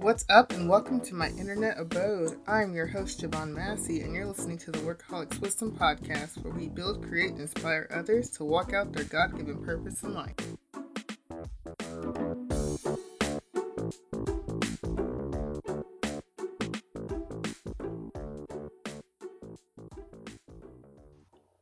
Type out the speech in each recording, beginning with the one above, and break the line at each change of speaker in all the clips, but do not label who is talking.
What's up, and welcome to my internet abode. I'm your host, Javon Massey, and you're listening to the Workaholics Wisdom Podcast, where we build, create, and inspire others to walk out their God given purpose in life.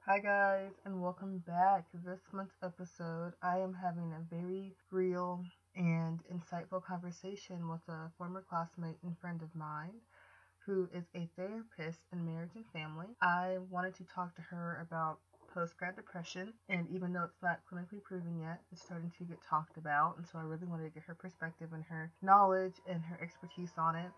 Hi, guys, and welcome back. This month's episode, I am having a very real and insightful conversation with a former classmate and friend of mine who is a therapist in marriage and family. I wanted to talk to her about post grad depression, and even though it's not clinically proven yet, it's starting to get talked about. And so I really wanted to get her perspective and her knowledge and her expertise on it.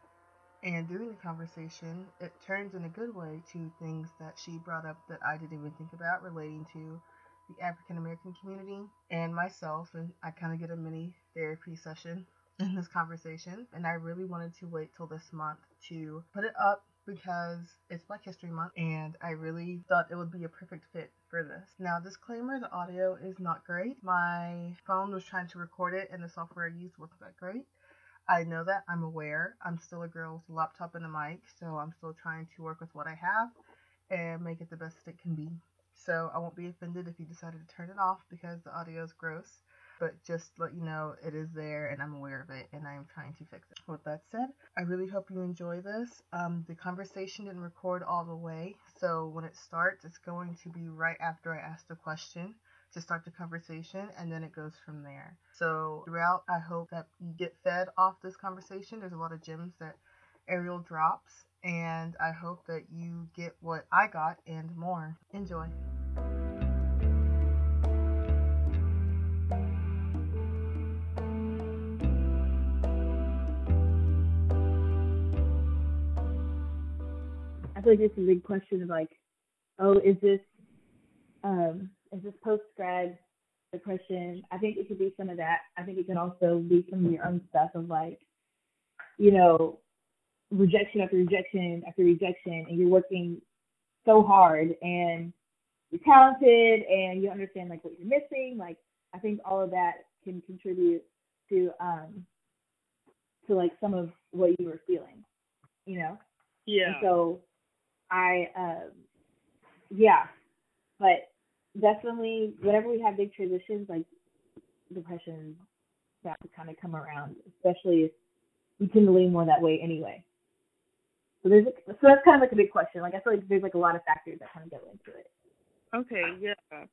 And during the conversation, it turns in a good way to things that she brought up that I didn't even think about relating to the African American community and myself. And I kind of get a mini therapy session in this conversation. And I really wanted to wait till this month to put it up because it's Black History Month and I really thought it would be a perfect fit for this. Now, disclaimer the audio is not great. My phone was trying to record it and the software I used wasn't that great. I know that, I'm aware. I'm still a girl with a laptop and a mic, so I'm still trying to work with what I have and make it the best it can be. So I won't be offended if you decided to turn it off because the audio is gross. But just let you know it is there and I'm aware of it and I'm trying to fix it. With that said, I really hope you enjoy this. Um, the conversation didn't record all the way, so when it starts, it's going to be right after I ask the question to start the conversation and then it goes from there. So throughout, I hope that you get fed off this conversation. There's a lot of gems that Ariel drops and I hope that you get what I got and more. Enjoy.
I feel like it's a big question of like, oh, is this um is this post grad depression? I think it could be some of that. I think it can also be some of your own stuff of like, you know, rejection after rejection after rejection, and you're working so hard and you're talented and you understand like what you're missing. Like I think all of that can contribute to um to like some of what you were feeling, you know.
Yeah.
And so I um yeah, but definitely whenever we have big transitions, like depression that to kind of come around, especially if we tend to lean more that way anyway. So there's a, so that's kind of like a big question. Like I feel like there's like a lot of factors that kind of go into it.
Okay. Yeah.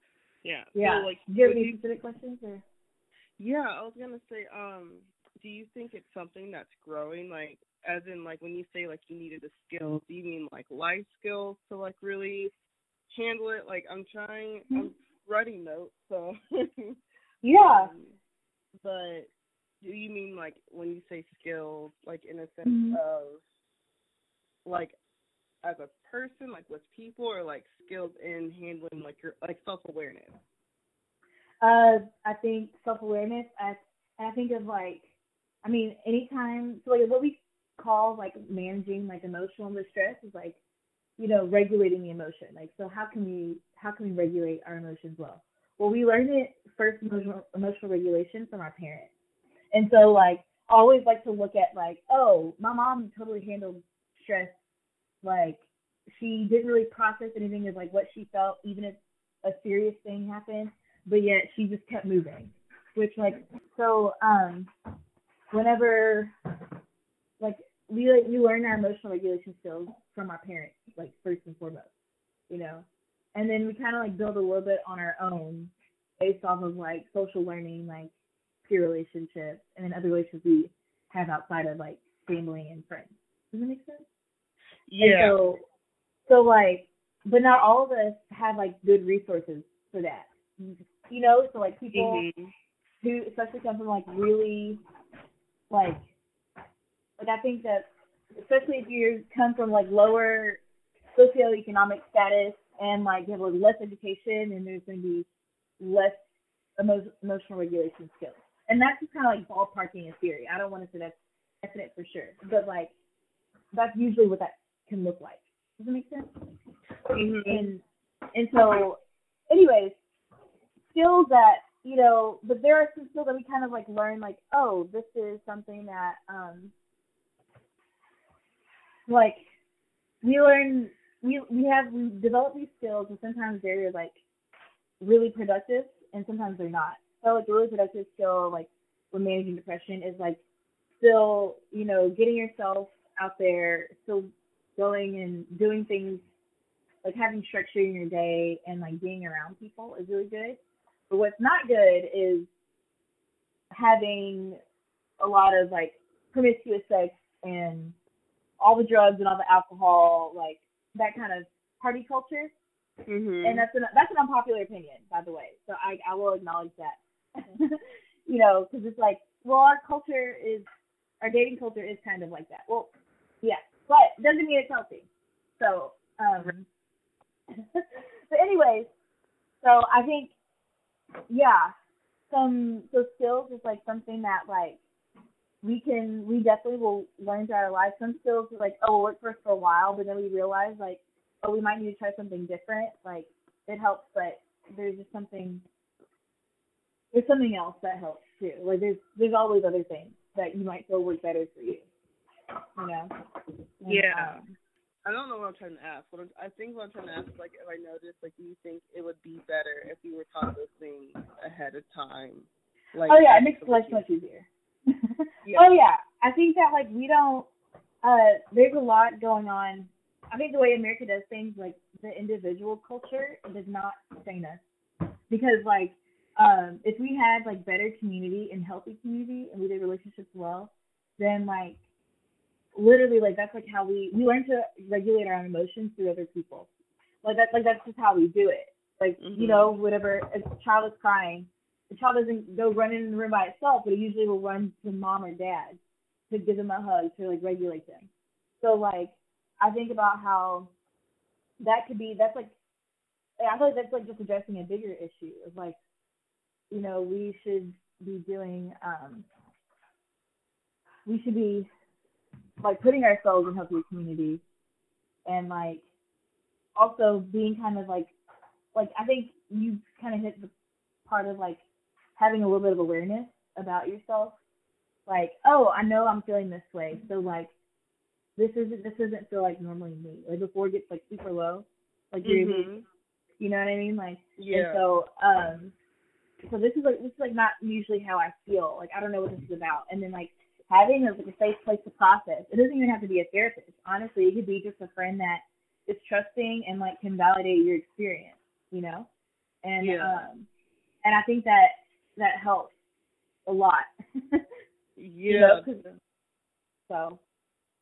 Yeah.
Yeah.
So, like,
do you have any
you,
specific questions or?
Yeah, I was gonna say, um, do you think it's something that's growing? Like, as in, like, when you say like you needed a skill, do you mean like life skills to like really handle it? Like, I'm trying,
Mm-hmm.
I'm writing notes, so.
Yeah.
Um, but do you mean like when you say skills, like in a sense
Mhm.
of like as a person, like with people, or like skills in handling like your like self awareness?
Uh, I think self awareness. I I think of like, I mean, anytime so like what we call like managing like emotional distress is like, you know, regulating the emotion. Like, so how can we how can we regulate our emotions well? Well, we learn it first emotional emotional regulation from our parents, and so like always like to look at like, oh, my mom totally handled stress like she didn't really process anything of like what she felt, even if a serious thing happened but yet she just kept moving. Which like so um whenever like we like we learn our emotional regulation skills from our parents, like first and foremost, you know. And then we kinda like build a little bit on our own based off of like social learning, like peer relationships and then other relationships we have outside of like family and friends. Does that make sense? And so, so like, but not all of us have like good resources for that. You know, so like people
Mhm.
who especially come from like really like like I think that especially if you come from like lower socioeconomic status and like you have like less education and there's going to be less emo- emotional regulation skills. And that's just kind of like ballparking a theory. I don't want to say that's definite for sure, but like that's usually what that can look like. Does that make sense?
Mhm.
And and so, anyways, skills that you know, but there are some skills that we kind of like learn, like, oh, this is something that um like we learn we we have we develop these skills and sometimes they're like really productive and sometimes they're not. So like a really productive skill like when managing depression is like still, you know, getting yourself out there, still going and doing things like having structure in your day and like being around people is really good. But what's not good is having a lot of like promiscuous sex and all the drugs and all the alcohol, like that kind of party culture.
Mm-hmm.
And that's an that's an unpopular opinion, by the way. So I I will acknowledge that. you know, because it's like, well, our culture is our dating culture is kind of like that. Well, yeah, but doesn't mean it's healthy. So, um, but anyways, so I think, yeah, some so skills is like something that like we can we definitely will learn throughout our life. Some skills like oh we'll work for us for a while, but then we realize like oh we might need to try something different. Like it helps, but there's just something there's something else that helps too. Like there's there's always other things that you might feel work better for you. You know. And,
Yeah.
um,
I don't know what I'm trying to ask. What I'm, I think what I'm trying to ask is like if I noticed, like, do you think it would be better if you were taught those things ahead of time? Like,
oh yeah, it makes life much easier.
Yeah.
Oh yeah, I think that like we don't. Uh, there's a lot going on. I think the way America does things, like the individual culture, does not sustain us. Because like, um, if we had like better community and healthy community, and we did relationships well, then like, literally like that's like how we we learn to regulate our own emotions through other people. Like that like that's just how we do it. Like you
Mhm.
know whatever a child is crying, the child doesn't go running in the room by itself, but it usually will run to mom or dad to give them a hug to like regulate them. So like I think about how that could be that's like I feel like that's like just addressing a bigger issue of like, you know, we should be doing um we should be like putting ourselves in healthy community and like also being kind of like like I think you kind of hit the part of like having a little bit of awareness about yourself. Like, oh, I know I'm feeling this way, so like this isn't this doesn't feel like normally me. Like before it gets like super low, like you're
Mhm.
you know what I mean? Like,
Yeah.
and so um, so this is like this is like not usually how I feel. Like I don't know what this is about, and then like having a, like a safe place to process. It doesn't even have to be a therapist. Honestly, it could be just a friend that is trusting and like can validate your experience. You know, and
Yeah.
um, and I think that that helps a lot.
yeah.
know, 'cause- so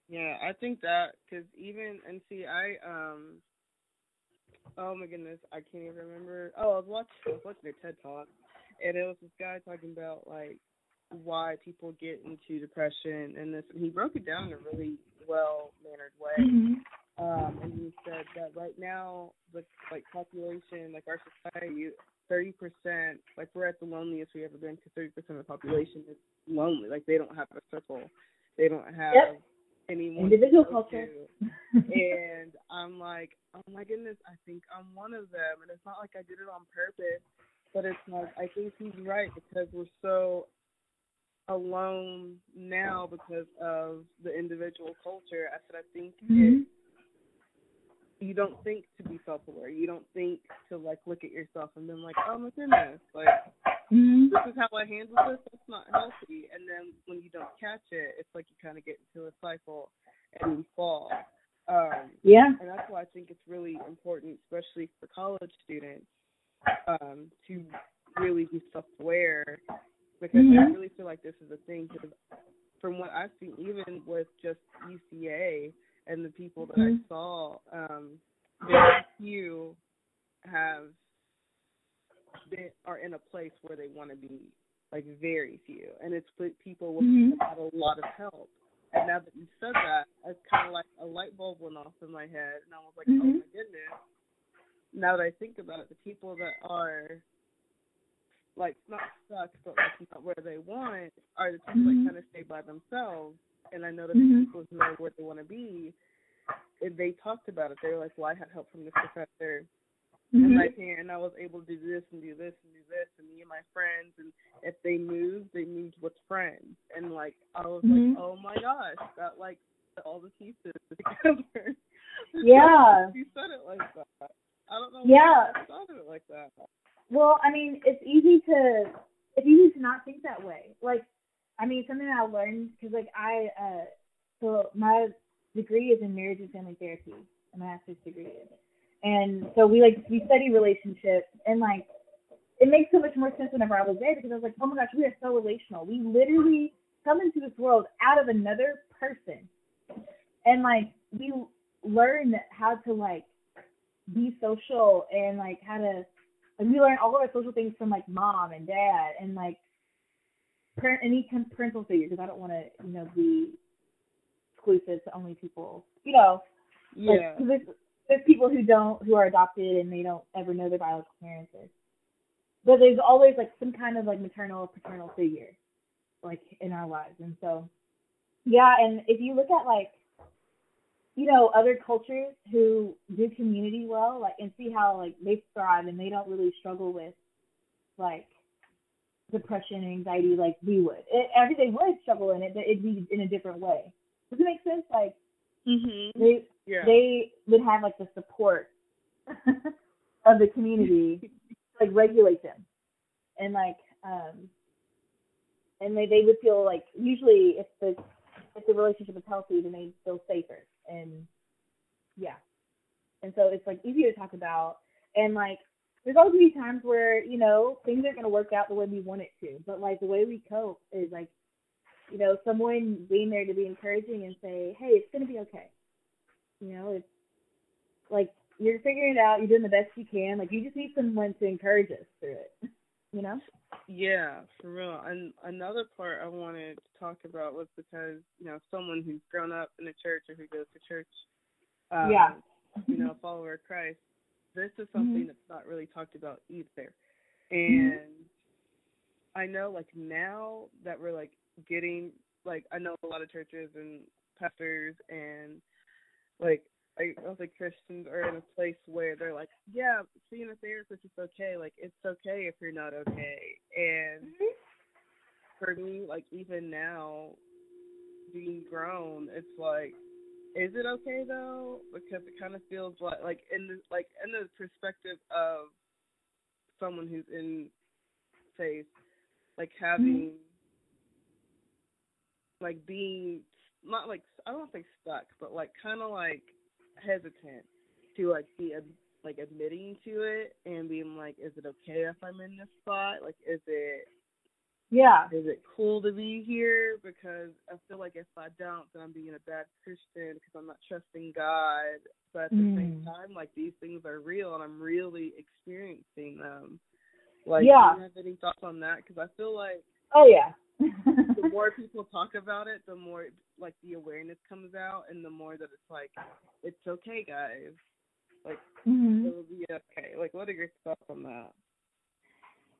Yeah, I think that because even and see, I um, oh my goodness, I can't even remember. Oh, I was watching, I was watching a TED talk, and it was this guy talking about like why people get into depression and this, and he broke it down in a really well mannered way.
Mm-hmm.
Um, and he said that right now the like population, like our society, thirty percent, like we're at the loneliest we've ever been. Because thirty percent of the population is lonely. Like they don't have a circle, they don't have
Yep.
anyone.
Individual culture.
and I'm like, oh my goodness, I think I'm one of them. And it's not like I did it on purpose, but it's like I think he's right because we're so alone now because of the individual culture. I said I think
Mhm.
it you don't think to be self aware. You don't think to like look at yourself and then like, oh my goodness, like
Mhm.
this is how I handle this. That's not healthy. And then when you don't catch it, it's like you kind of get into a cycle and you fall. Um,
Yeah.
and that's why I think it's really important, especially for college students, um, to really be self-aware because I
Mhm.
really feel like this is a thing. Because from what I've seen, even with just UCA and the people that
Mhm.
I saw, um, very few have been are in a place where they want to be. Like very few, and it's people with
Mhm.
a lot of help. And now that you said that, it's kind of like a light bulb went off in my head, and I was like, oh
Mhm.
my goodness. Now that I think about it, the people that are like not stuck, but like not where they want, are the people
Mhm.
that kind of stay by themselves. And I know that
Mhm.
the people who know where they want to be, and they talked about it. They were like, well, I had help from this professor in my
Mhm.
parent, and I was able to do this and do this and do this, and me and my friends, and if they moved, they moved with friends, and like I was
Mhm.
like, oh my gosh, that like all the pieces together.
Yeah.
you said it like that. I don't know.
Yeah.
Why I thought of it like that.
Well, I mean, it's easy to it's easy to not think that way. Like, I mean, something I learned because like I uh so my degree is in marriage and family therapy, a master's degree, and so we like we study relationships and like it makes so much more sense whenever I was there because I was like, oh my gosh, we are so relational. We literally come into this world out of another person, and like we learn how to like be social and like how to like we learn all of our social things from like mom and dad and like parent any parental figure because I don't want to you know be exclusive to only people you know like, there's, there's people who don't who are adopted and they don't ever know their biological parents but there's always like some kind of like maternal or paternal figure like in our lives. And so yeah and if you look at like you know other cultures who do community well like and see how like they thrive and they don't really struggle with like depression and anxiety like we would. It, I think they would struggle in it but it'd be in a different way. Does it make sense? Like
Mhm.
they
Yeah.
they would have like the support of the community to, like regulate them. And like um and they they would feel like usually if the if the relationship is healthy then they feel safer. And yeah. And so it's like easier to talk about. And like there's always gonna be times where you know things aren't gonna work out the way we want it to but like the way we cope is like you know someone being there to be encouraging and say hey it's gonna be okay you know, it's like you're figuring it out, you're doing the best you can. Like you just need someone to encourage us through it. You know?
Yeah, for real. And another part I wanted to talk about was because, you know, someone who's grown up in the church or who goes to church, um,
Yeah.
you know, a follower of Christ, this is something
Mhm.
that's not really talked about either. And I know, like, now that we're, like, getting, like, I know a lot of churches and pastors and, like, I don't think Christians are in a place where they're like, yeah, seeing a therapist is okay. Like, it's okay if you're not okay. And for me, like, even now, being grown, it's like, is it okay though? Because it kind of feels like, like in the like in the perspective of someone who's in faith, like having, mm-hmm. like being not like I don't think stuck, but like kind of like hesitant to like be ad- like admitting to it and being like, is it okay if I'm in this spot? Like, is it
Yeah.
is it cool to be here? Because I feel like if I don't, then I'm being a bad Christian because I'm not trusting God. But at the same
Mm.
time, like these things are real and I'm really experiencing them. Like,
Yeah.
do you have any thoughts on that? Because I feel like
Oh yeah.
the more people talk about it, the more like the awareness comes out, and the more that it's like, it's okay, guys. Like,
hmm
it'll be okay. Like, what are your thoughts on that?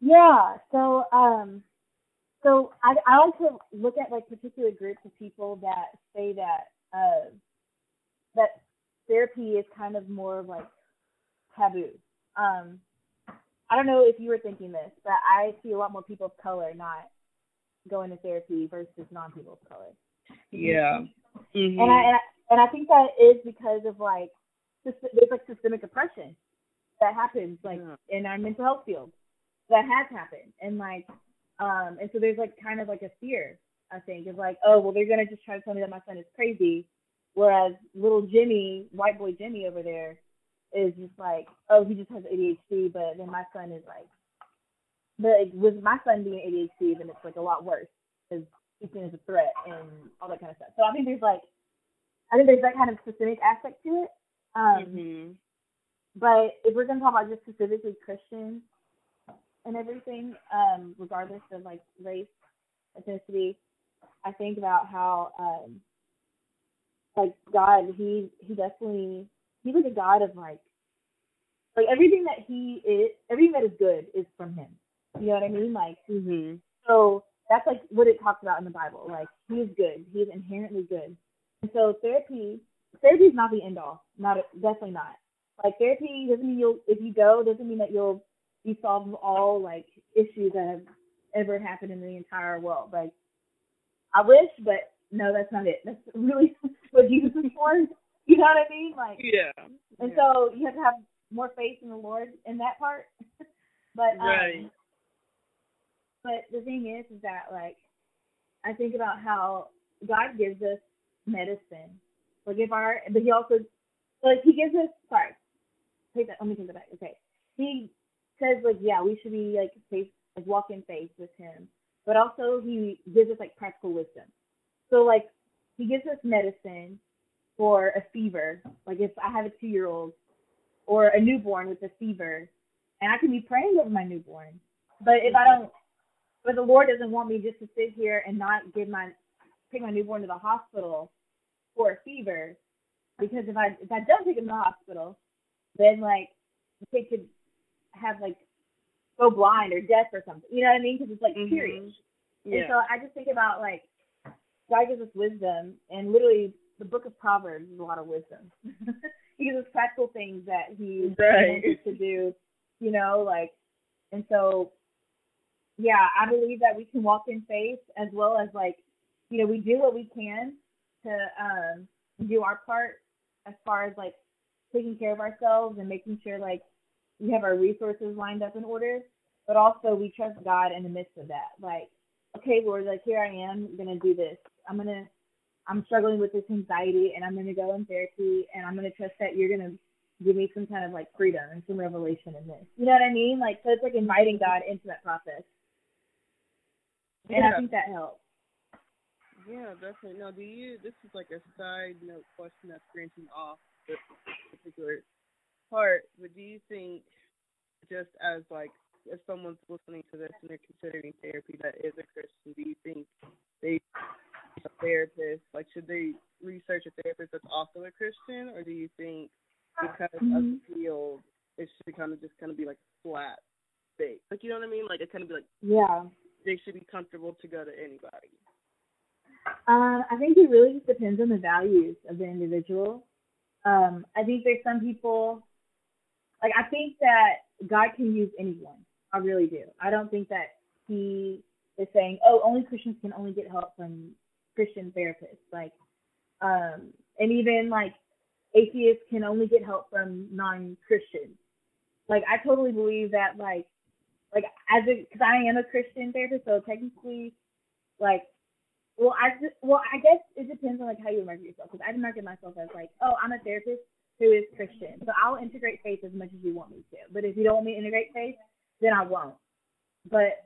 Yeah. So um so I I like to look at like particular groups of people that say that uh that therapy is kind of more of like taboo. Um I don't know if you were thinking this, but I see a lot more people of color not going to therapy versus non people of color.
Yeah. Mm-hmm.
And I, and I and I think that is because of like there's like systemic oppression that happens like
Yeah.
in our mental health field that has happened and like um and so there's like kind of like a fear I think. Of like oh well they're gonna just try to tell me that my son is crazy. Whereas little Jimmy white boy Jimmy over there is just like oh he just has ADHD but then my son is like but with my son being ADHD then it's like a lot worse because he's seen as a threat and all that kind of stuff. So I think there's like I think there's that kind of systemic aspect to it. Um
hmm
but if we're gonna talk about just specifically Christians and everything, um, regardless of like race, ethnicity, I think about how um like God, he he definitely he's like a God of like like everything that he is everything that is good is from him. You know what I mean? Like
hmm
so that's like what it talks about in the Bible. Like he is good. He is inherently good. And so therapy therapy is not the end all. Not definitely not. Like therapy doesn't mean you'll if you go doesn't mean that you'll be solved all like issues that have ever happened in the entire world. Like I wish, but no, that's not it. That's really what Jesus is for. You know what I mean? Like,
yeah.
and
yeah.
so you have to have more faith in the Lord in that part. but um,
Right.
but the thing is, is that like I think about how God gives us medicine. Like if our, but He also, like He gives us. Sorry, take that. Let me take that back. Okay, He says like, yeah, we should be like faith, like walk in faith with Him. But also He gives us like practical wisdom. So like He gives us medicine for a fever. Like if I have a two year old or a newborn with a fever, and I can be praying over my newborn. But if I mm-hmm. don't, but the Lord doesn't want me just to sit here and not give my take my newborn to the hospital for a fever, because if I if I don't take him to the hospital, then like the kid could have like go blind or deaf or something. You know what I mean? Because it's like
Mhm.
serious. And so I just think about like God gives us wisdom, and literally the book of Proverbs is a lot of wisdom. he gives us practical things that He
Right.
wants us to do, you know, like, and so yeah, I believe that we can walk in faith as well as like, you know, we do what we can to um do our part as far as like taking care of ourselves and making sure like we have our resources lined up in order, but also we trust God in the midst of that. Like, okay, Lord, like here I am, I'm gonna do this. I'm gonna I'm struggling with this anxiety and I'm gonna go in therapy and I'm gonna trust that you're gonna give me some kind of like freedom and some revelation in this. You know what I mean? Like so it's like inviting God into that process. And I
Yeah.
think that helps.
Yeah, definitely. Now, do you? This is like a side note question that's branching off this particular part. But do you think, just as like, if someone's listening to this and they're considering therapy that is a Christian, do you think they a therapist? Like, should they research a therapist that's also a Christian, or do you think because of the field, it should kind of just kind of be like flat thing? Like, you know what I mean? Like, it kind of be like
Yeah.
they should be comfortable to go to anybody.
Um, I think it really just depends on the values of the individual. Um, I think there's some people, like I think that God can use anyone. I really do. I don't think that He is saying, oh, only Christians can only get help from Christian therapists. Like, um, and even like atheists can only get help from non-Christians. Like, I totally believe that, like, like as a, because I am a Christian therapist, so technically, like well, I just, well, I guess it depends on like how you market yourself. Because I market myself as like, oh, I'm a therapist who is Christian, so I'll integrate faith as much as you want me to. But if you don't want me to integrate faith, then I won't. But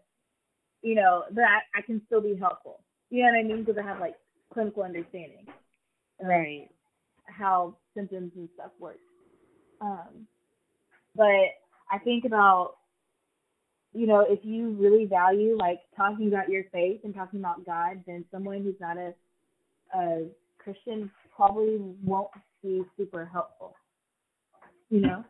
you know, that I, I can still be helpful. You know what I mean? Because I have like clinical understanding
Right.
how symptoms and stuff work. Um, but I think about you know, if you really value like talking about your faith and talking about God, then someone who's not a a Christian probably won't be super helpful. You know?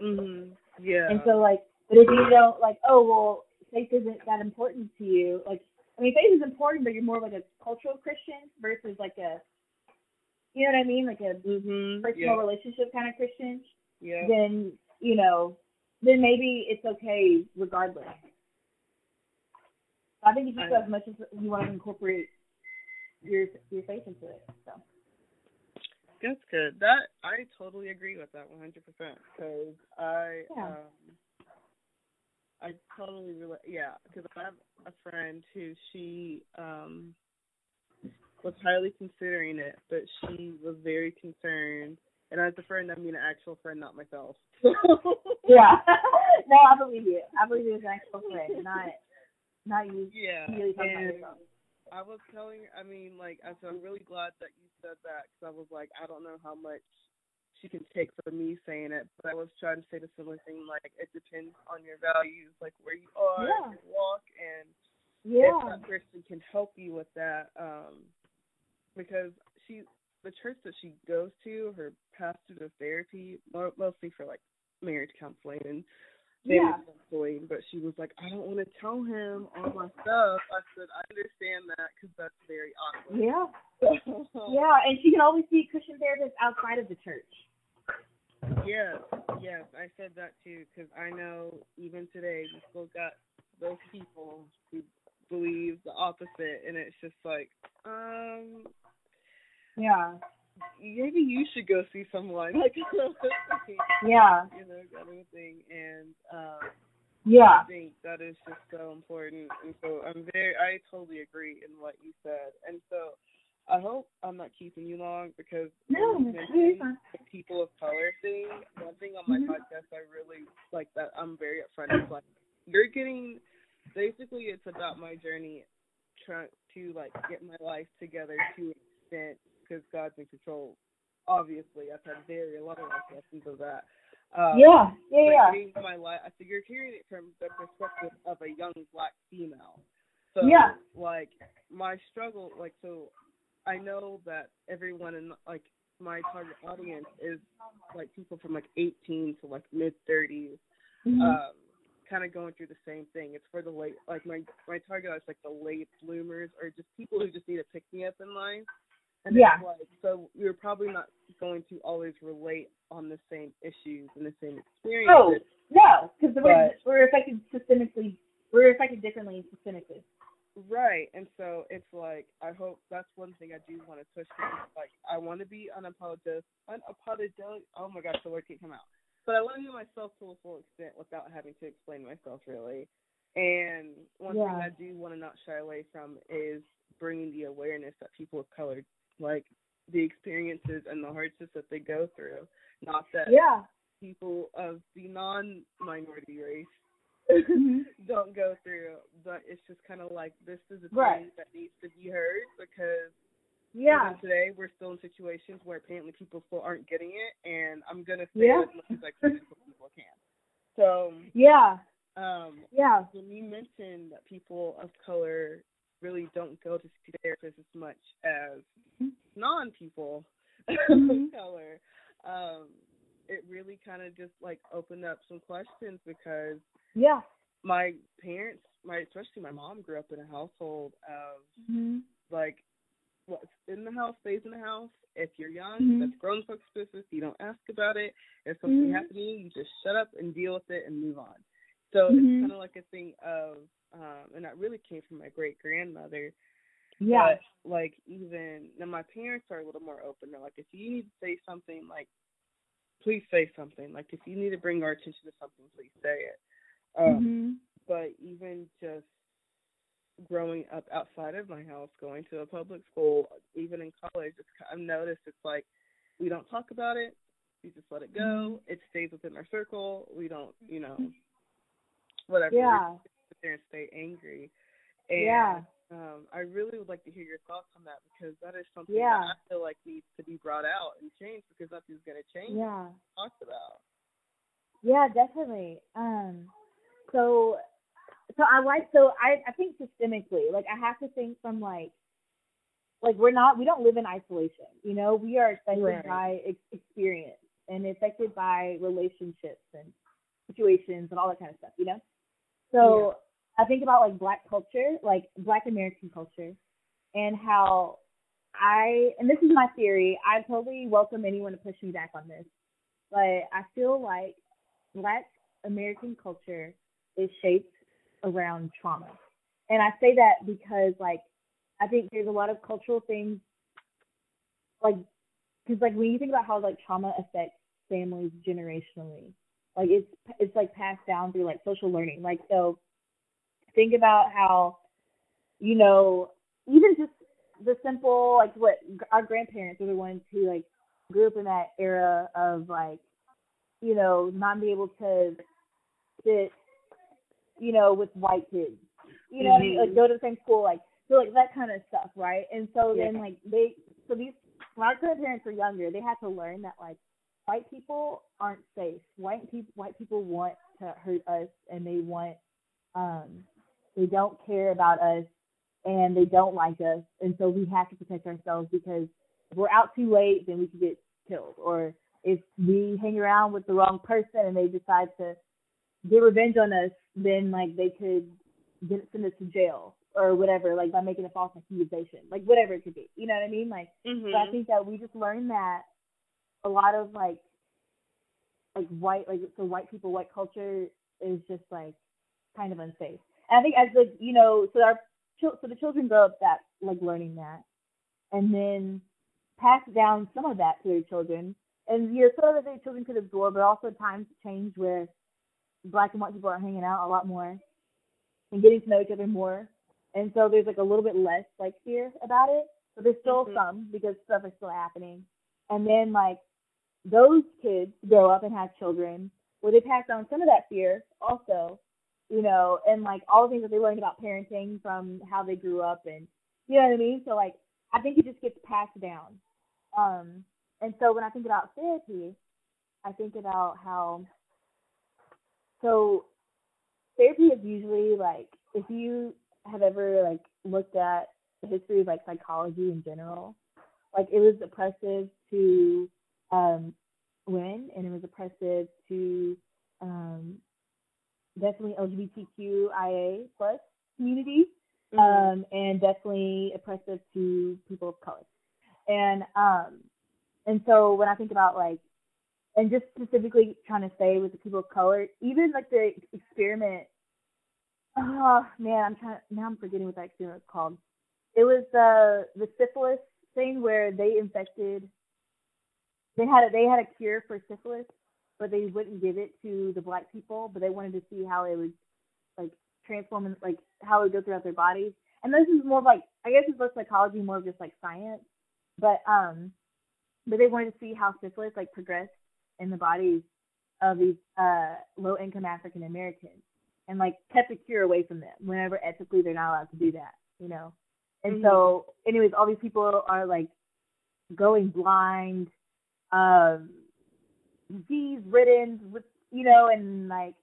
Mhm. Yeah.
And so like but if you don't like, oh well, faith isn't that important to you, like I mean faith is important but you're more like a cultural Christian versus like a you know what I mean? Like a
mhm.
personal
Yeah.
relationship kind of Christian,
Yeah.
then you know, then maybe it's okay regardless. I think you
I-
as much as you want to incorporate your your faith into it. So
That's good. That I totally agree with that 100 percent because I
Yeah.
um I totally relate. Yeah, because I have a friend who she um was highly considering it, but she was very concerned. And as a friend, I mean an actual friend, not myself.
yeah, no, I believe you. I believe you as an actual friend, not not you.
yeah.
Really
and. I was telling, I mean, like, I said, I'm really glad that you said that because I was like, I don't know how much she can take from me saying it, but I was trying to say the similar thing, like, it depends on your values, like where you are,
Yeah.
your walk, and
yeah.
if that person can help you with that, um, because she, the church that she goes to, her pastor does therapy, mo- mostly for like marriage counseling and family
yeah,
counseling, but she was like, I don't want to tell him all my stuff. I said, I understand that because that's very awkward.
yeah, yeah. And she can always see Christian therapists outside of the church.
Yes, yes, I said that too because I know even today we still got those people who believe the opposite, and it's just like, um,
Yeah.
Maybe you should go see someone like
Yeah.
you know kind of thing and um
Yeah.
I think that is just so important and so I'm very I totally agree in what you said and so I hope I'm not keeping you long because
No,
when you
you're
mentioned
fine.
the people of color thing one thing on my
Mhm.
podcast I really like that I'm very upfront like you're getting basically it's about my journey trying to like get my life together to an extent because God's in control. Obviously, I've had very a lot of lessons of that. Um,
Yeah. Yeah. Yeah.
my life, I think you're hearing it from the perspective of a young black female. So,
Yeah.
like my struggle, like so, I know that everyone in like my target audience is like people from like 18 to like mid 30s
Mhm.
um, kind of going through the same thing. It's for the late, like my my target is like the late bloomers or just people who just need to pick me up in life. And
Yeah.
like so you're probably not going to always relate on the same issues and the same experiences.
Oh no, because we're we're affected systemically. We're affected differently systemically.
Right. And so it's like I hope that's one thing I do want to push. Like I want to be unapologetic, unapologetic. Oh my gosh, the word can't come out. But I want to be myself to a full extent without having to explain myself really. And one thing I do want to not shy away from is bringing the awareness that people of color, like the experiences and the hardships that they go through. Not that
Yeah.
people of the non-minority race
Mhm.
don't go through, but it's just kind of like this is a thing
Right.
that needs to be heard because
Yeah.
today we're still in situations where apparently people still aren't getting it, and I'm gonna say
Yeah.
it as much as I can so people can. So,
Yeah.
um,
Yeah.
when you mentioned that people of color really don't go to see therapists as much as non-people
Mhm.
of color, um, it really kind of just like opened up some questions because
Yeah.
my parents, my especially my mom, grew up in a household of
Mhm.
like what's in the house stays in the house. If you're young,
Mhm.
that's grown folks' business. You don't ask about it. If something
Mhm.
happens to you, just shut up and deal with it and move on. So it's kind of like a thing of, um, and that really came from my great grandmother.
Yeah.
But like even now, my parents are a little more open. They're like, if you need to say something, like, please say something. Like if you need to bring our attention to something, please say it. Um,
Mhm.
but even just growing up outside of my house, going to a public school, even in college, it's, I've noticed it's like we don't talk about it. We just let it go. It stays within our circle. We don't, you know, whatever.
Yeah.
There and stay angry. And
Yeah.
um, I really would like to hear your thoughts on that because that is something
Yeah.
that I feel like needs to be brought out and changed because nothing's going to change.
Yeah.
Talked about.
Yeah, definitely. Um, so, so I like so I I think systemically, like I have to think from like, like we're not we don't live in isolation. You know, we are affected
Right.
by ex- experience and affected by relationships and situations and all that kind of stuff. You know, so I think about like Black culture, like Black American culture, and how I and this is my theory. I totally welcome anyone to push me back on this, but I feel like Black American culture is shaped around trauma. And I say that because, like, I think there's a lot of cultural things, like, because, like, when you think about how, like, trauma affects families generationally, like, it's, it's, like, passed down through, like, social learning. Like, so think about how, you know, even just the simple, like, what our grandparents are the ones who, like, grew up in that era of, like, you know, not be able to sit, you know, with white kids. You know I mean? Like go to the same school, like so like that kind of stuff, right? And so then like they so these when our grandparents were younger, they had to learn that like white people aren't safe. White people white people want to hurt us and they want um they don't care about us and they don't like us and so we have to protect ourselves because if we're out too late then we could get killed or if we hang around with the wrong person and they decide to get revenge on us, then like they could get send us to jail or whatever, like by making a false accusation, like whatever it could be. You know what I mean? Like,
Mm-hmm.
so I think that we just learned that a lot of like, like white, like so white people, white culture is just like kind of unsafe. And I think as like you know, so our so the children grow up that like learning that, and then pass down some of that to their children. And you're sort of their children could absorb, but also times change where black and white people are hanging out a lot more and getting to know each other more. And so there's like a little bit less like fear about it, but there's still
Mhm.
some because stuff is still happening. And then like those kids grow up and have children where they pass on some of that fear also, you know, and like all the things that they learned about parenting from how they grew up and you know what I mean? So like I think it just gets passed down. Um and so when I think about therapy, I think about how so therapy is usually like if you have ever like looked at the history of like psychology in general, like it was oppressive to um women and it was oppressive to um definitely LGBTQIA plus communities
Mhm.
um, and definitely oppressive to people of color. And um, and so when I think about like, and just specifically trying to say with the people of color, even like the experiment. Oh man, I'm trying. Now I'm forgetting what that experiment was called. It was the the syphilis thing where they infected. They had a, they had a cure for syphilis, but they wouldn't give it to the black people. But they wanted to see how it would like transform and like how it would go throughout their bodies. And this is more of like I guess it's less psychology, more of just like science. But um but they wanted to see how syphilis like progressed in the bodies of these uh low income African Americans and like kept the cure away from them whenever ethically they're not allowed to do that, you know. And so anyways, all these people are like going blind, um disease ridden with you know, and like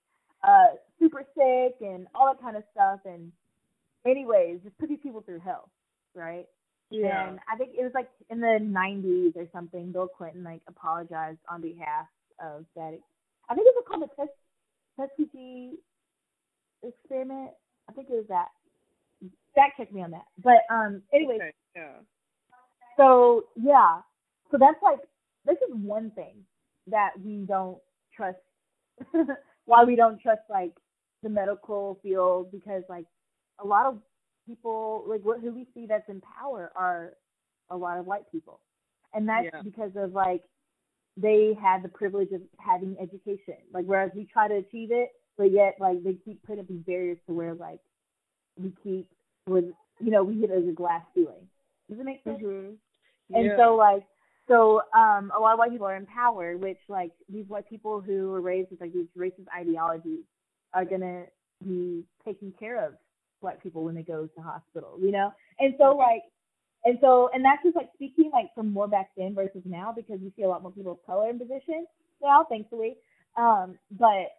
uh super sick and all that kind of stuff and anyways, just put these people through hell, right?
Yeah.
And I think it was like in the 90s or something, Bill Clinton like apologized on behalf of that. I think it was called the Tus- Tuskegee experiment. I think it was that. Fact check me on that. But um, anyways,
Okay. Yeah.
so yeah, so that's like this is one thing that we don't trust. why we don't trust like the medical field because like a lot of people like what who we see that's in power are a lot of white people, and that's
Yeah.
because of like they had the privilege of having education. Like whereas we try to achieve it, but yet like they keep putting up these barriers to where like we keep with you know we hit it as a glass ceiling. Does it make sense?
Mhm.
And so like so um a lot of white people are empowered, which like these white people who were raised with like these racist ideologies are gonna be taking care of black people when they go to hospital, you know? And so like and so and that's just like speaking like from more back then versus now because you see a lot more people of color in positions now, thankfully. Um, but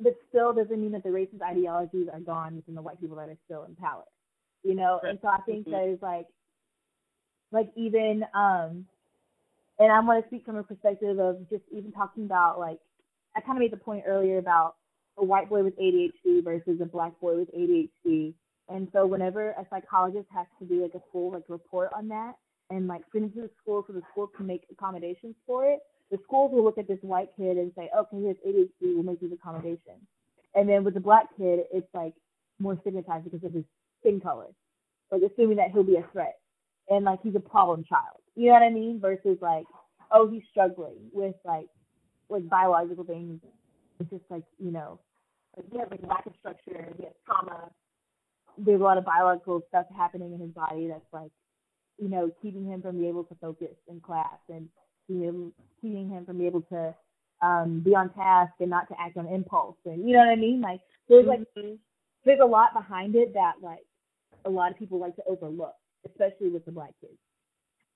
but still doesn't mean that the racist ideologies are gone within the white people that are still in power. You know? And so I think
Mhm.
that is like like even um and I want to speak from a perspective of just even talking about like I kind of made the point earlier about a white boy with ADHD versus a black boy with ADHD. And so whenever a psychologist has to do like a full like report on that and like send it to the school so the school can make accommodations for it, the schools will look at this white kid and say, okay, he has ADHD, we'll make these accommodations. And then with the black kid, it's like more stigmatized because of his skin color, like assuming that he'll be a threat and like he's a problem child. You know what I mean? Versus like, oh, he's struggling with like like biological things. It's just like you know, like he has like lack of structure, he has trauma. There's a lot of biological stuff happening in his body that's like, you know, keeping him from being able to focus in class and being able, keeping him from being able to um be on task and not to act on impulse and you know what I mean? Like there's like
Mhm.
there's a lot behind it that like a lot of people like to overlook, especially with the black kids.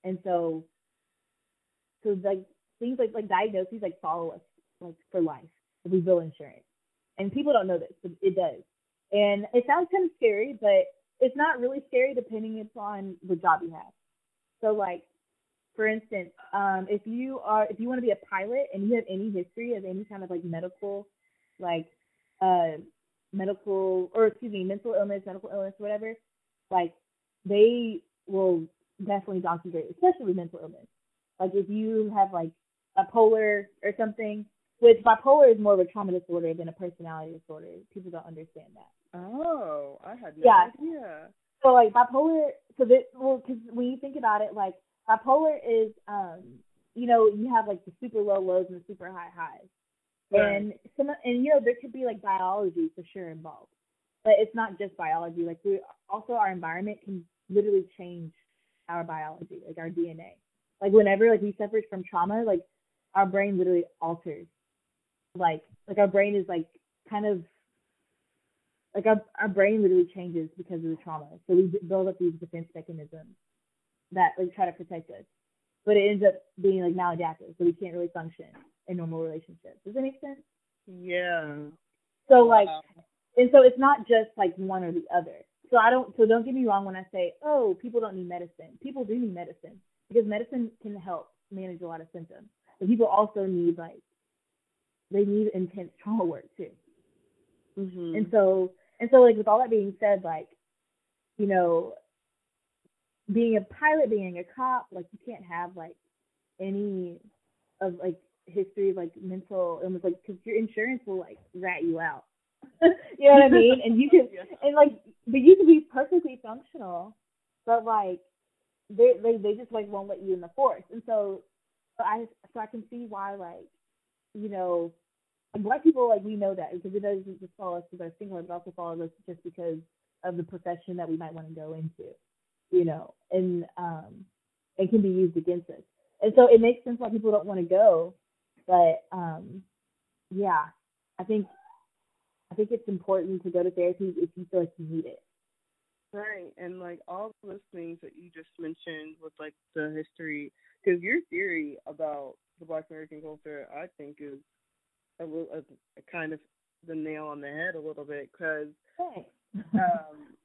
And so, so like things like like diagnoses like follow us like for life if we insurance, and people don't know this, but it does. And it sounds kind of scary, but it's not really scary depending upon the job you have. So like, for instance, um, if you are if you want to be a pilot and you have any history of any kind of like medical, like uh medical or excuse me mental illness, medical illness, whatever, like they will definitely document, especially with mental illness. Like if you have like a polar or something, which bipolar is more of a trauma disorder than a personality disorder. People don't understand that.
Oh, I had no
Yeah.
idea.
so like bipolar. So that well, because when you think about it, like bipolar is um, you know, you have like the super low lows and the super high highs.
Right.
And some and you know there could be like biology for sure involved, but it's not just biology. Like we also our environment can literally change our biology, like our DNA. Like whenever like we suffer from trauma, like our brain literally alters. Like like our brain is like kind of like our our brain literally changes because of the trauma. So we build up these defense mechanisms that like try to protect us, but it ends up being like maladaptive, so we can't really function in normal relationships. Does that make sense?
Yeah.
So like,
Wow.
and so it's not just like one or the other. So I don't. So don't get me wrong when I say, oh, people don't need medicine. People do need medicine because medicine can help manage a lot of symptoms. But people also need like, they need intense trauma work too.
Mhm.
And so and so like with all that being said, like, you know, being a pilot, being a cop, like you can't have like any of like history of like mental illness, like because your insurance will like rat you out. you know what I mean? And you can
Yeah.
and like but you can be perfectly functional, but like they they they just like won't let you in the force. And so so I so I can see why like you know and black people like we know that because it doesn't just follow us because our singular, but also follows us just because of the profession that we might want to go into, you know, and um, it can be used against us. And so it makes sense why people don't want to go, but um, yeah, I think I think it's important to go to therapy if you feel like you need it.
Right, and like all those things that you just mentioned with like the history, because your theory about the Black American culture, I think, is a little a, a kind of the nail on the head a little bit. Because, um,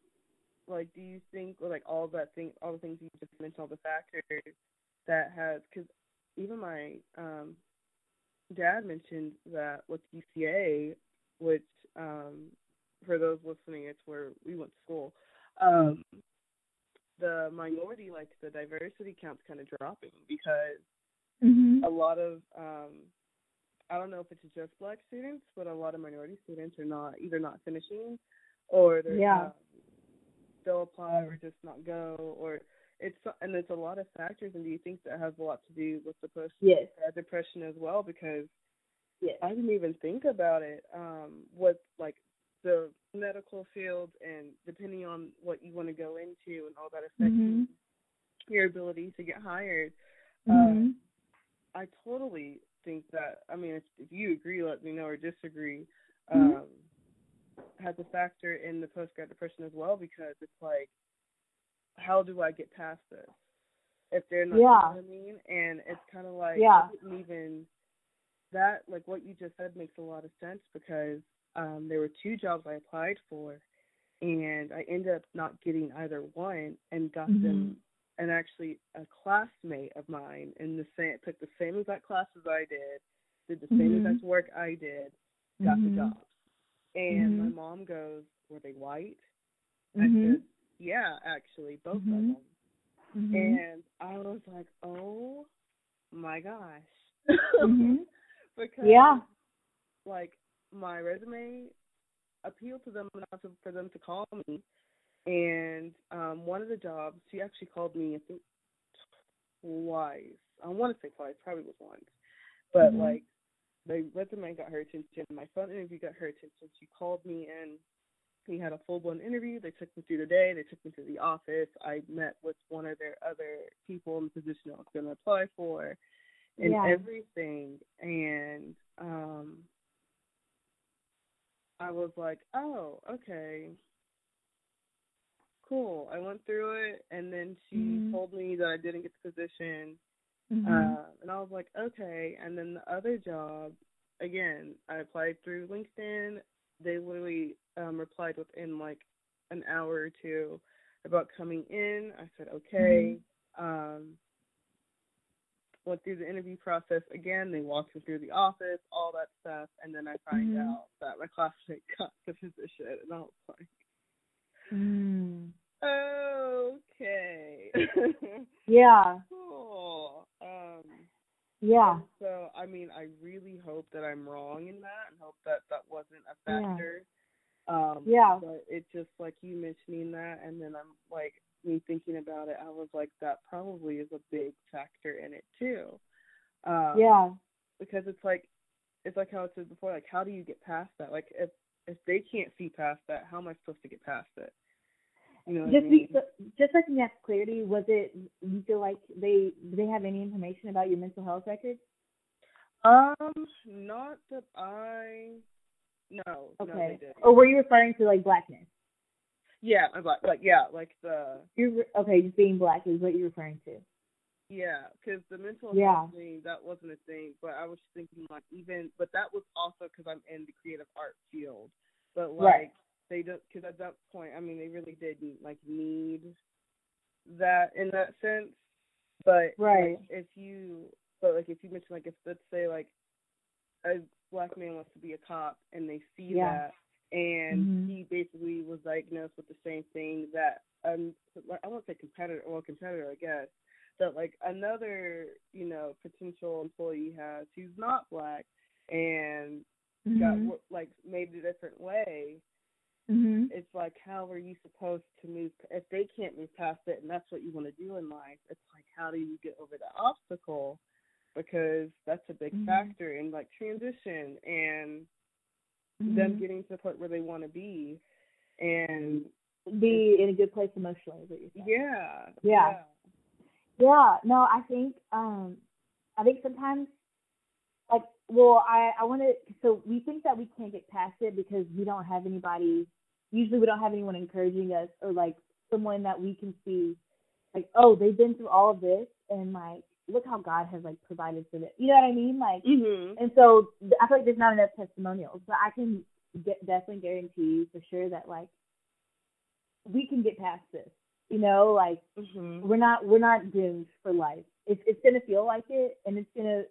like, do you think like all that thing, all the things you just mentioned, all the factors that has, because even my um dad mentioned that with UCA, which um for those listening, it's where we went to school um, the minority, like the diversity count's kind of dropping because
mhm.
a lot of, um, I don't know if it's just black students, but a lot of minority students are not either not finishing or they're
Yeah.
um, they'll apply or just not go or it's and it's a lot of factors. And do you think that has a lot to do with the post
Yes.
depression as well? Because
Yes.
I didn't even think about it. Um, what like the medical field and depending on what you want to go into and all that affects
Mhm.
your ability to get hired.
Mhm.
I totally think that. I mean, if, if you agree, let me know or disagree.
Mhm.
Um, has a factor in the post grad depression as well because it's like, how do I get past this? If they're not, you know
Yeah.
what I mean, and it's kind of like
Yeah.
I didn't even that like what you just said makes a lot of sense because um there were two jobs I applied for and I ended up not getting either one and got
Mhm.
them and actually a classmate of mine in the same took the same exact classes I did, did the same
Mhm.
exact work I did, got the
Mhm.
jobs. And my
Mhm.
mom goes, Were they white? I
Mhm.
said, Yeah, actually, both of them.
Mhm.
And I was like, Oh my gosh. Because
Yeah.
like my resume appealed to them enough to, for them to call me. And um one of the jobs she actually called me i think twice. I want to say twice probably was once. But
Mhm.
like my resume got her attention my phone interview got her attention. She called me and we had a full blown interview. They took me through the day. They took me to the office. I met with one of their other people in the position i was going to apply for and
Yeah.
everything and um I was like, "Oh, okay. Cool." I went through it and then she
Mhm.
told me that I didn't get the position.
Mhm.
Uh and I was like, "Okay." And then the other job, again, I applied through LinkedIn. They literally um replied within like an hour or two about coming in. I said, "Okay." Um went through the interview process again. They walked me through the office, all that stuff, and then I find
Mhm.
out that my classmate got the position, and I was like,
Mm.
okay,
Yeah.
cool. Um,
Yeah.
so I mean, I really hope that I'm wrong in that, and hope that that wasn't a
Yeah.
factor. Um,
Yeah.
But it's just like you mentioning that, and then I'm like me thinking about it. I was like, that probably is a big factor in it too. Um,
yeah.
because it's like it's like how I said before, like how do you get past that? Like if if they can't see past that, how am I supposed to get past it? You know
Just
I mean?
be, just like that clarity, was it you feel like they do they have any information about your mental health record?
Um, not that I. No, no, they
Okay.
did.
or were you referring to like blackness?
Yeah, I'm like, like yeah, like the
You're re- okay, just being black is what you're referring to.
yeah, because the mental
Yeah.
health thing that wasn't a thing, but I was thinking like even, but that was also because I'm in the creative art field, but like
Right.
they don't because at that point, I mean, they really didn't like need that in that sense, but
Right.
like, if you but like if you mention like if let's say like a black man wants to be a cop and they see
Yeah.
that and
Mhm.
he basically was diagnosed with the same thing that um I won't say competitor well competitor I guess that like another you know potential employee has who's not black and got
Mhm.
wo- like made a different way
Mhm.
it's like how are you supposed to move if they can't move past it and that's what you want to do in life it's like how do you get over the obstacle because that's a big
Mhm.
factor in like transition and them
Mhm.
getting to the point where they want to be and
Be in a good place emotionally is what you're saying.
yeah
Yeah. Yeah, no, I think um I think sometimes like well I I want to so we think that we can't get past it because we don't have anybody usually we don't have anyone encouraging us or like someone that we can see like oh they've been through all of this and like look how God has like provided for this you know what I mean like
mhm
and so I feel like there's not enough testimonials but I can get, definitely guarantee for sure that like we can get past this you know like
mhm
we're not we're not doomed for life. It's it's gonna feel like it, and it's gonna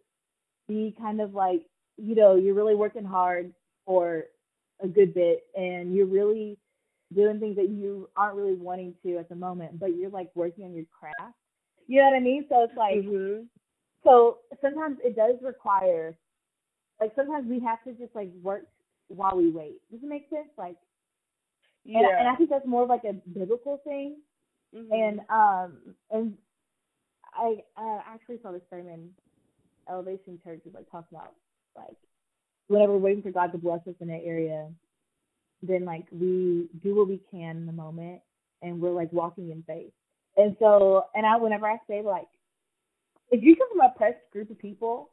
be kind of like you know you're really working hard for a good bit, and you're really doing things that you aren't really wanting to at the moment, but you're like working on your craft. You know what I mean? So it's like
mhm
so sometimes it does require like sometimes we have to just like work while we wait. Does it make sense? Like
yeah
and, and I think that's more of like a biblical thing
mhm.
and um and I uh, actually saw this sermon Elevation Church was like talking about like whenever we're waiting for God to bless us in that area, then like we do what we can in the moment and we're like walking in faith. And so and I whenever I say like if you come from a oppressed group of people,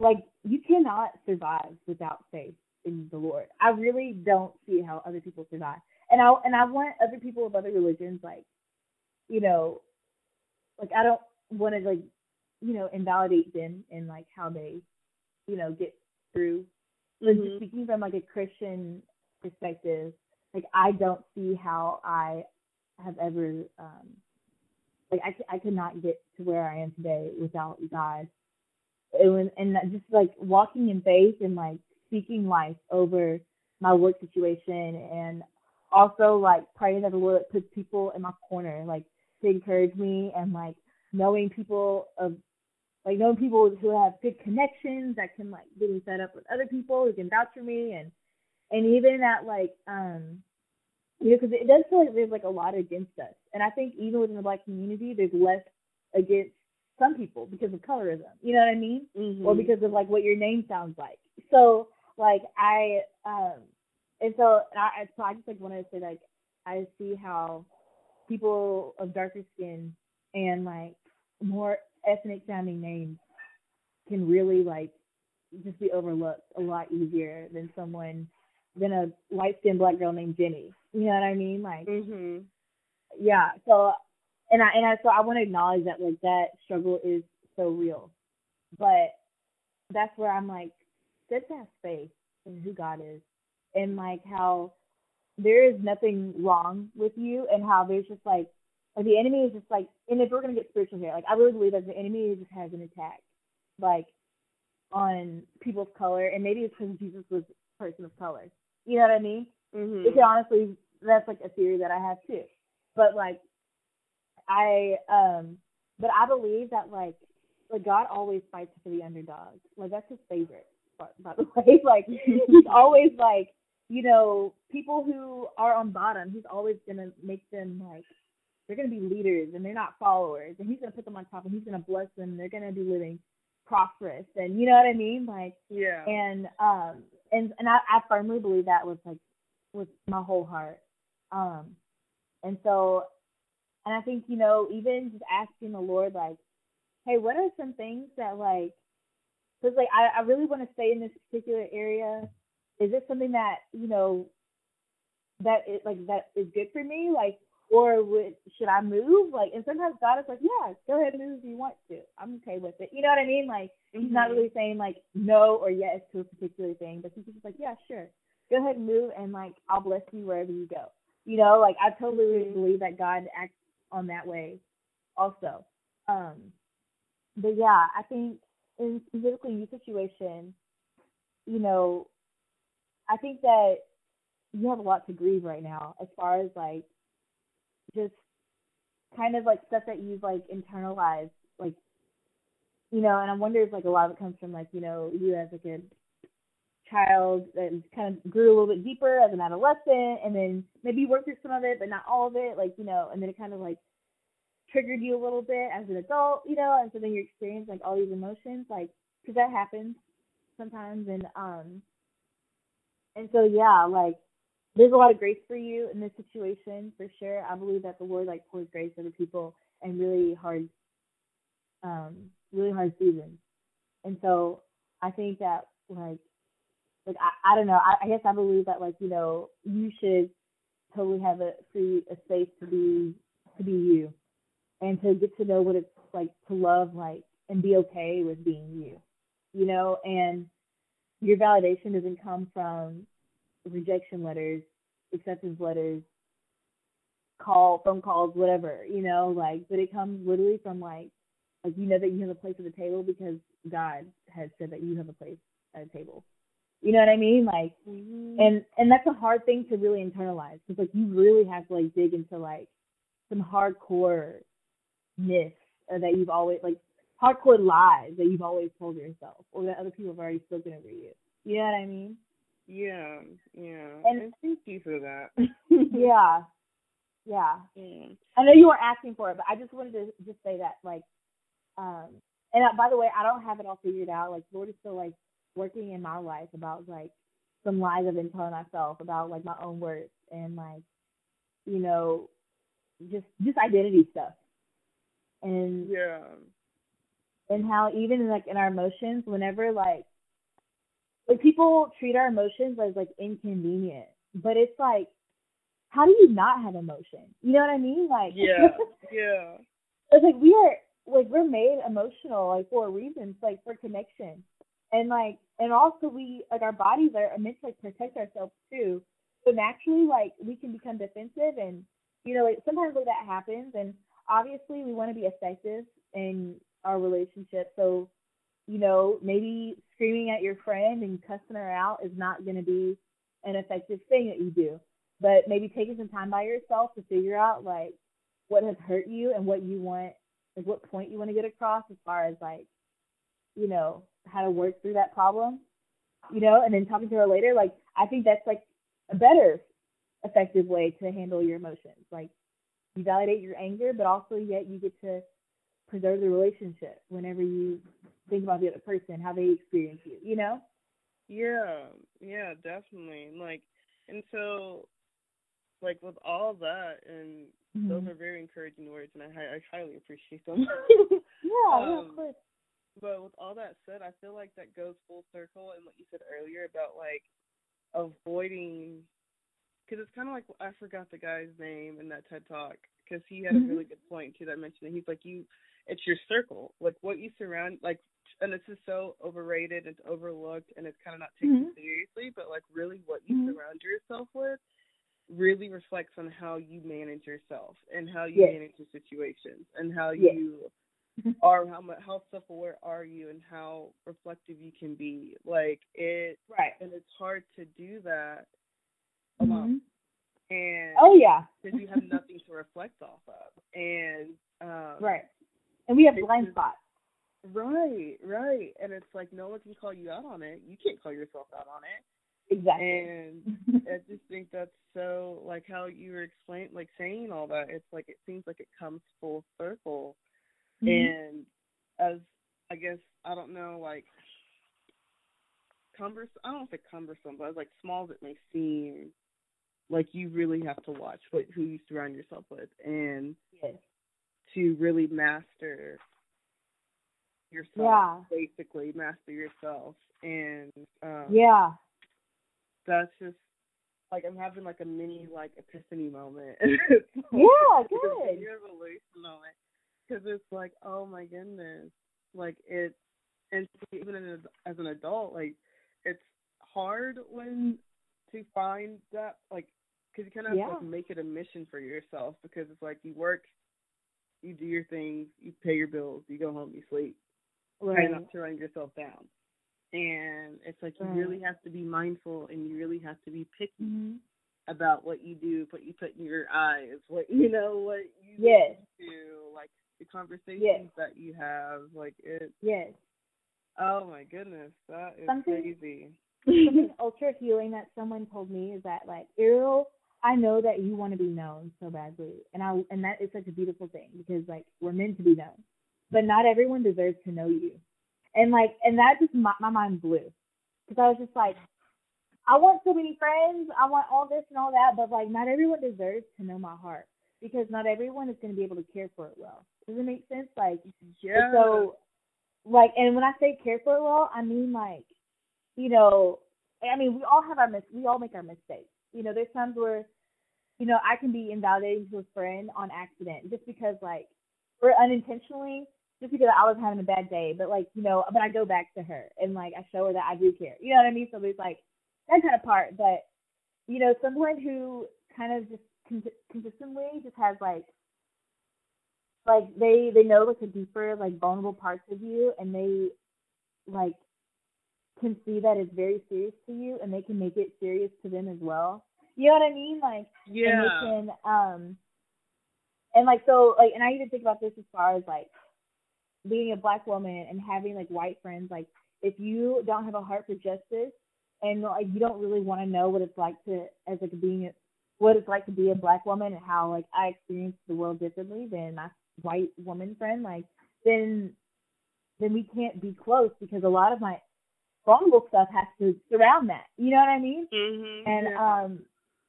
like you cannot survive without faith in the Lord. I really don't see how other people survive. And I and I want other people of other religions like you know, like I don't want to like, you know, invalidate them and like how they, you know, get through. But
Mhm.
speaking from like a Christian perspective, like I don't see how I have ever, um, like I, I could not get to where I am today without God. And and that just like walking in faith and like speaking life over my work situation and also like praying that the Lord puts people in my corner, like to encourage me and like knowing people of like knowing people who have good connections that can like get me set up with other people who can vouch for me and and even at like um you know because it does feel like there's like a lot against us and I think even within the black community there's less against some people because of colorism you know what I mean
Mhm.
or because of like what your name sounds like. So like I um and so and I so I just like wanted to say like I see how people of darker skin and like more ethnic sounding names can really like just be overlooked a lot easier than someone than a light skinned black girl named Jenny. You know what I mean? Like
Mhm.
Yeah so and i and i so i want to acknowledge that like that struggle is so real but that's where i'm like steadfast faith in who god is and like how there is nothing wrong with you and how there's just like like the enemy is just like and if we're gonna get spiritual here like i really believe that the enemy just has an attack like on people of color and maybe it's because jesus was a person of color you know what i mean
Mhm.
it could honestly that's like a theory that I have too. But like I um but I believe that like like God always fights for the underdog. Like that's his favorite part, by the way. Like he's always like you know, people who are on bottom, he's always gonna make them like they're gonna be leaders and they're not followers, and he's gonna put them on top and he's gonna bless them. And they're gonna be living prosperous, and you know what I mean, like
Yeah.
and um and and I, I firmly believe that was like with my whole heart um and so and i think you know even just asking the lord like hey what are some things that like because like I, I really want to stay in this particular area. Is this something that you know that is like that is good for me? Like or would should i move? Like and sometimes god is like yeah go ahead and move if you want to. I'm okay with it. You know what i mean? Like he's not
Mhm.
really saying like no or yes to a particular thing, but he's just like, yeah, sure, go ahead and move, and like I'll bless you wherever you go. You know, like I totally
Mhm.
believe that God acts on that way, also. Um, but yeah, I think in specifically your situation, you know, I think that you have a lot to grieve right now as far as like just kind of like stuff that you've like internalized, like you know, and I wonder if like a lot of it comes from like, you know, you as like a child that kind of grew a little bit deeper as an adolescent and then maybe worked through some of it but not all of it, like, you know, and then it kind of like triggered you a little bit as an adult, you know, and so then you experience like all these emotions, like, because that happens sometimes and um and so yeah, like there's a lot of grace for you in this situation for sure. I believe that the Lord like pours grace over people and really hard um really hard seasons. And so I think that like like I, I don't know, I, I guess I believe that like, you know, you should totally have a free a space to be to be you and to get to know what it's like to love like and be okay with being you. You know, and your validation doesn't come from rejection letters, acceptance letters, call, phone calls, whatever, you know, like, but it comes literally from like, like you know that you have a place at the table because God has said that you have a place at a table. You know what I mean? Like,
Mhm.
and and that's a hard thing to really internalize because like you really have to like dig into like some hardcore myths that you've always like hardcore lies that you've always told yourself or that other people have already spoken over you. You know what I mean?
yeah, yeah.
And-
And, thank you for that.
yeah. Yeah.
Yeah.
I know you weren't asking for it, but I just wanted to just say that, like, um, and uh, by the way, I don't have it all figured out. Like, Lord is still like working in my life about like some lies I've been telling myself about like my own worth and like, you know, just just identity stuff, and
Yeah.
and how even like in our emotions, whenever like like people treat our emotions as like inconvenient, but it's like, how do you not have emotion? You know what I mean? Like,
Yeah. Yeah.
it's like we are like we're made emotional like for reasons like for connection and like and also we like our bodies are meant to like protect ourselves too. So naturally like we can become defensive and you know like sometimes like that happens and obviously we want to be effective in our relationship. So you know maybe screaming at your friend and cussing her out is not going to be an effective thing that you do. But maybe taking some time by yourself to figure out like what has hurt you and what you want like what point you want to get across as far as like you know how to work through that problem you know and then talking to her later like i think that's like a better effective way to handle your emotions like you validate your anger but also yet you get to preserve the relationship whenever you think about the other person how they experience you you know
Yeah, yeah, definitely. Like, and so, like with all that, and those
Mhm.
are very encouraging words, and I, I highly appreciate them.
yeah yeah
um,
of course
but with all that said, I feel like that goes full circle in what you said earlier about like avoiding, because it's kind of like I forgot the guy's name in that TED talk, because he had a really good point too that mentioned it. He's like you, it's your circle, like what you surround, like, and this is so overrated, it's overlooked, and it's kind of not taken
Mhm.
seriously, but like really what you
Mhm.
surround yourself with really reflects on how you manage yourself and how you
Yes.
manage your situations and how
Yes.
you are how much how self aware are you and how reflective you can be. Like it
right
and it's hard to do that alone.
Mhm.
And
oh yeah
because you have nothing to reflect off of. And um
right and we have blind spots
Right, right. And it's like no one can call you out on it. You can't call yourself out on it.
exactly
And I just think that's so like how you were explaining, like saying all that, it's like it seems like it comes full circle.
Mhm.
And as I guess I don't know, like cumbersome I don't say cumbersome, but as like small as it may seem, like you really have to watch what who you surround yourself with and
yes.
to really master yourself
Yeah.
basically master yourself and um
Yeah.
that's just like I'm having like a mini like epiphany moment.
Yeah,
It's a
good.
mini revelation moment because it's like oh my goodness, like it, and even as, as an adult, like it's hard when to find that like because you kind of have to
Yeah.
like, make it a mission for yourself because it's like you work, you do your things, you pay your bills, you go home, you sleep, try
Right.
not to run yourself down. And it's like you
Right.
really have to be mindful and you really have to be picky
hmm
about what you do, what you put in your eyes, what you know, what you
Yes.
do, like the conversations
Yes.
that you have, like it.
Yes.
Oh my goodness, that is
Something-
crazy.
Something ultra healing that someone told me is that like Ariel, I know that you want to be known so badly, and I and that is such a beautiful thing because like we're meant to be known, but not everyone deserves to know you, and like and that just my, my mind blew because I was just like, I want so many friends, I want all this and all that, but like not everyone deserves to know my heart because not everyone is going to be able to care for it well. Does it make sense? Like
Yeah.
so, like, and when I say care for it well, I mean like, you know, I mean we all have our mis, we all make our mistakes. You know, there's times where, you know, I can be invalidating to a friend on accident just because like, or unintentionally, just because I was having a bad day. But like, you know, but I go back to her and like I show her that I do care. You know what I mean? So there's like that kind of part. But you know, someone who kind of just con- consistently just has like like they they know like the deeper like vulnerable parts of you and they like can see that it's very serious to you and they can make it serious to them as well you know what i mean like
yeah.
and they can um and like so like and i even think about this as far as like being a black woman and having like white friends like if you don't have a heart for justice and like you don't really want to know what it's like to as like being a, what it's like to be a black woman and how like I experience the world differently than my white woman friend, like then then we can't be close because a lot of my vulnerable stuff has to surround that. You know what I mean?
Mhm.
And
yeah.
um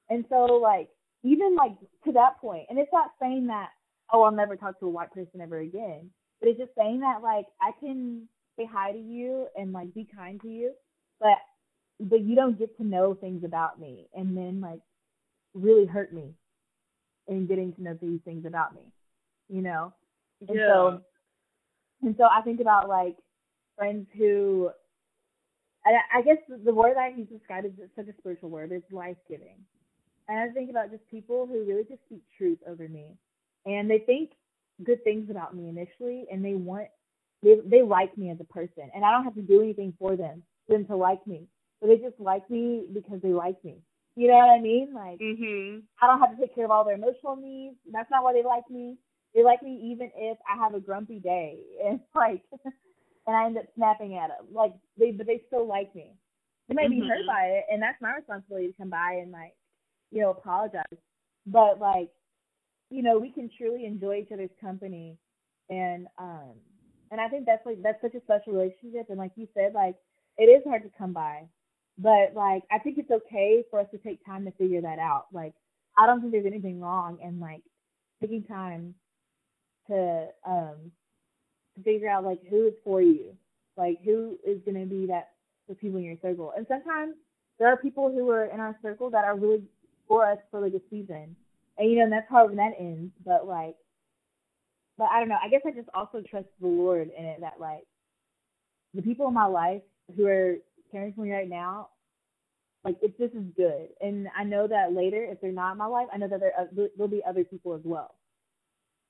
and so like even like to that point, and it's not saying that oh I'll never talk to a white person ever again, but it's just saying that like I can say hi to you and like be kind to you, but but you don't get to know things about me and then like really hurt me in getting to know these things about me, you know? And
yeah.
so and so I think about like friends who I I guess the word I use to describe is such a spiritual word. It's life giving. And I think about just people who really just speak truth over me. And they think good things about me initially and they want they they like me as a person. And I don't have to do anything for them for them to like me. But they just like me because they like me. You know what I mean? Like
mhm.
I don't have to take care of all their emotional needs. That's not why they like me. They like me even if I have a grumpy day and like, and I end up snapping at them. Like they, but they still like me. They might be hurt
Mhm.
by it, and that's my responsibility to come by and like, you know, apologize. But like, you know, we can truly enjoy each other's company, and um, and I think that's like that's such a special relationship. And like you said, like it is hard to come by, but like I think it's okay for us to take time to figure that out. Like I don't think there's anything wrong in like taking time to um to figure out like who is for you, like who is gonna be that the people in your circle. And sometimes there are people who are in our circle that are really for us for like a season, and you know and that's hard when that ends. But like, but I don't know. I guess I just also trust the Lord in it that like the people in my life who are caring for me right now like if this is good and i know that later if they're not in my life i know that there uh, there'll be other people as well.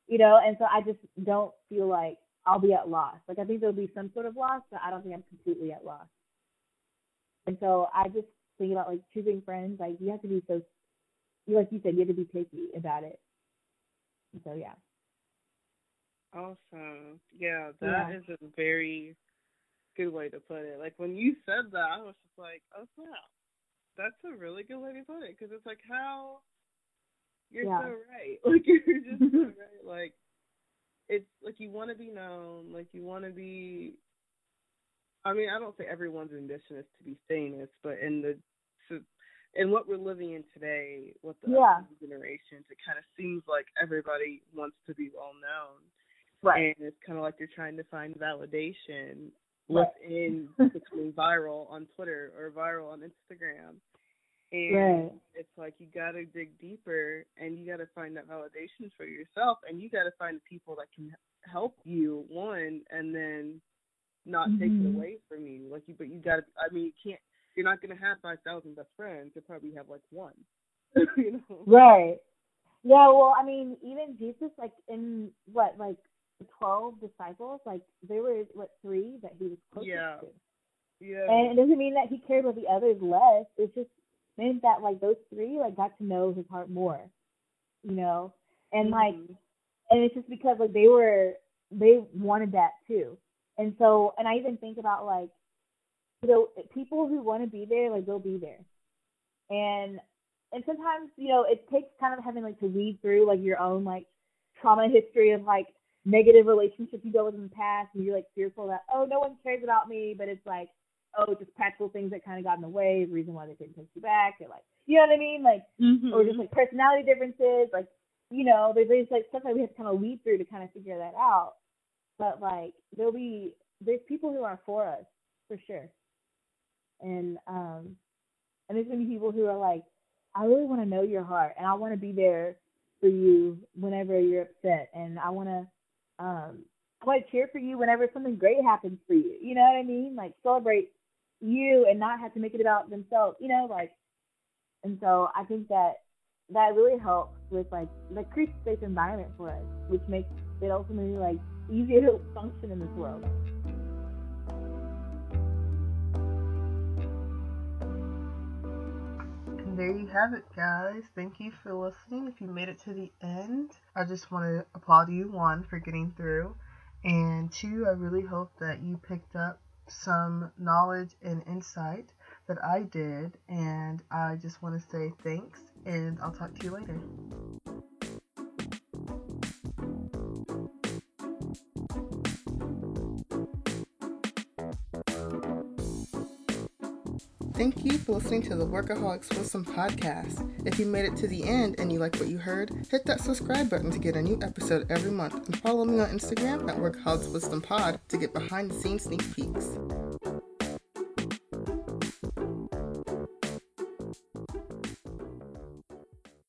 You know and so i just don't feel like i'll be at loss. Like i think there'll be some sort of loss but i don't think i'm completely at loss. And so i just think about like choosing friends like you have to be so you like you said you have to be picky about it. And so yeah.
Awesome. Yeah, that
Yeah.
is a very good way to put it. Like when you said that, I was just like, oh snap. That's a really good way to put it because it's like how You're
Yeah.
so right. Like you're just so right. Like it's like you want to be known. Like you want to be. I mean, I don't say everyone's ambition is to be famous, but in the in what we're living in today, with the
Yeah.
generations, it kind of seems like everybody wants to be well known,
Right.
and it's kind of like you're trying to find validation
Right.
within between viral on Twitter or viral on Instagram. And
Right.
it's like you gotta dig deeper and you gotta find that validation for yourself and you gotta find the people that can help you one and then not take it
Mhm.
away from you. Like you but you gotta I mean you can't you're not gonna have five thousand best friends, you'll probably have like one. you know?
Right. Yeah, well, I mean, even Jesus, like in what, like twelve disciples, like there were what three that he was closest
Yeah.
to,
Yeah.
and it doesn't mean that he cared about the others less. It's just meant that like those three like got to know his heart more, you know, and like,
Mhm.
and it's just because like they were they wanted that too, and so and I even think about like, you know, people who want to be there, like they'll be there, and and sometimes you know it takes kind of having like to weed through like your own like trauma history of like negative relationships you dealt with in the past and you're like fearful that oh no one cares about me but it's like oh just practical things that kind of got in the way the reason why they couldn't text you back or like you know what I mean? Like
Mhm.
or just like personality differences like you know there's, there's like stuff that we have to kind of weed through to kind of figure that out. But like there'll be there's people who are for us for sure. And um and there's gonna be people who are like I really want to know your heart and I want to be there for you whenever you're upset and I want to um I want to cheer for you whenever something great happens for you. You know what I mean? Like celebrate you and not have to make it about themselves. You know, like and so I think that that really helps with like that creates a safe environment for us, which makes it ultimately like easier to function in this world.
There you have it, guys. Thank you for listening. If you made it to the end, I just want to applaud you, one, for getting through. And two, I really hope that you picked up some knowledge and insight that I did. And I just want to say thanks, and I'll talk to you later. Thank you for listening to the Workaholics Wisdom podcast. If you made it to the end and you like what you heard, hit that subscribe button to get a new episode every month and follow me on Instagram at Workaholics Wisdom Pod to get behind the scenes sneak peeks.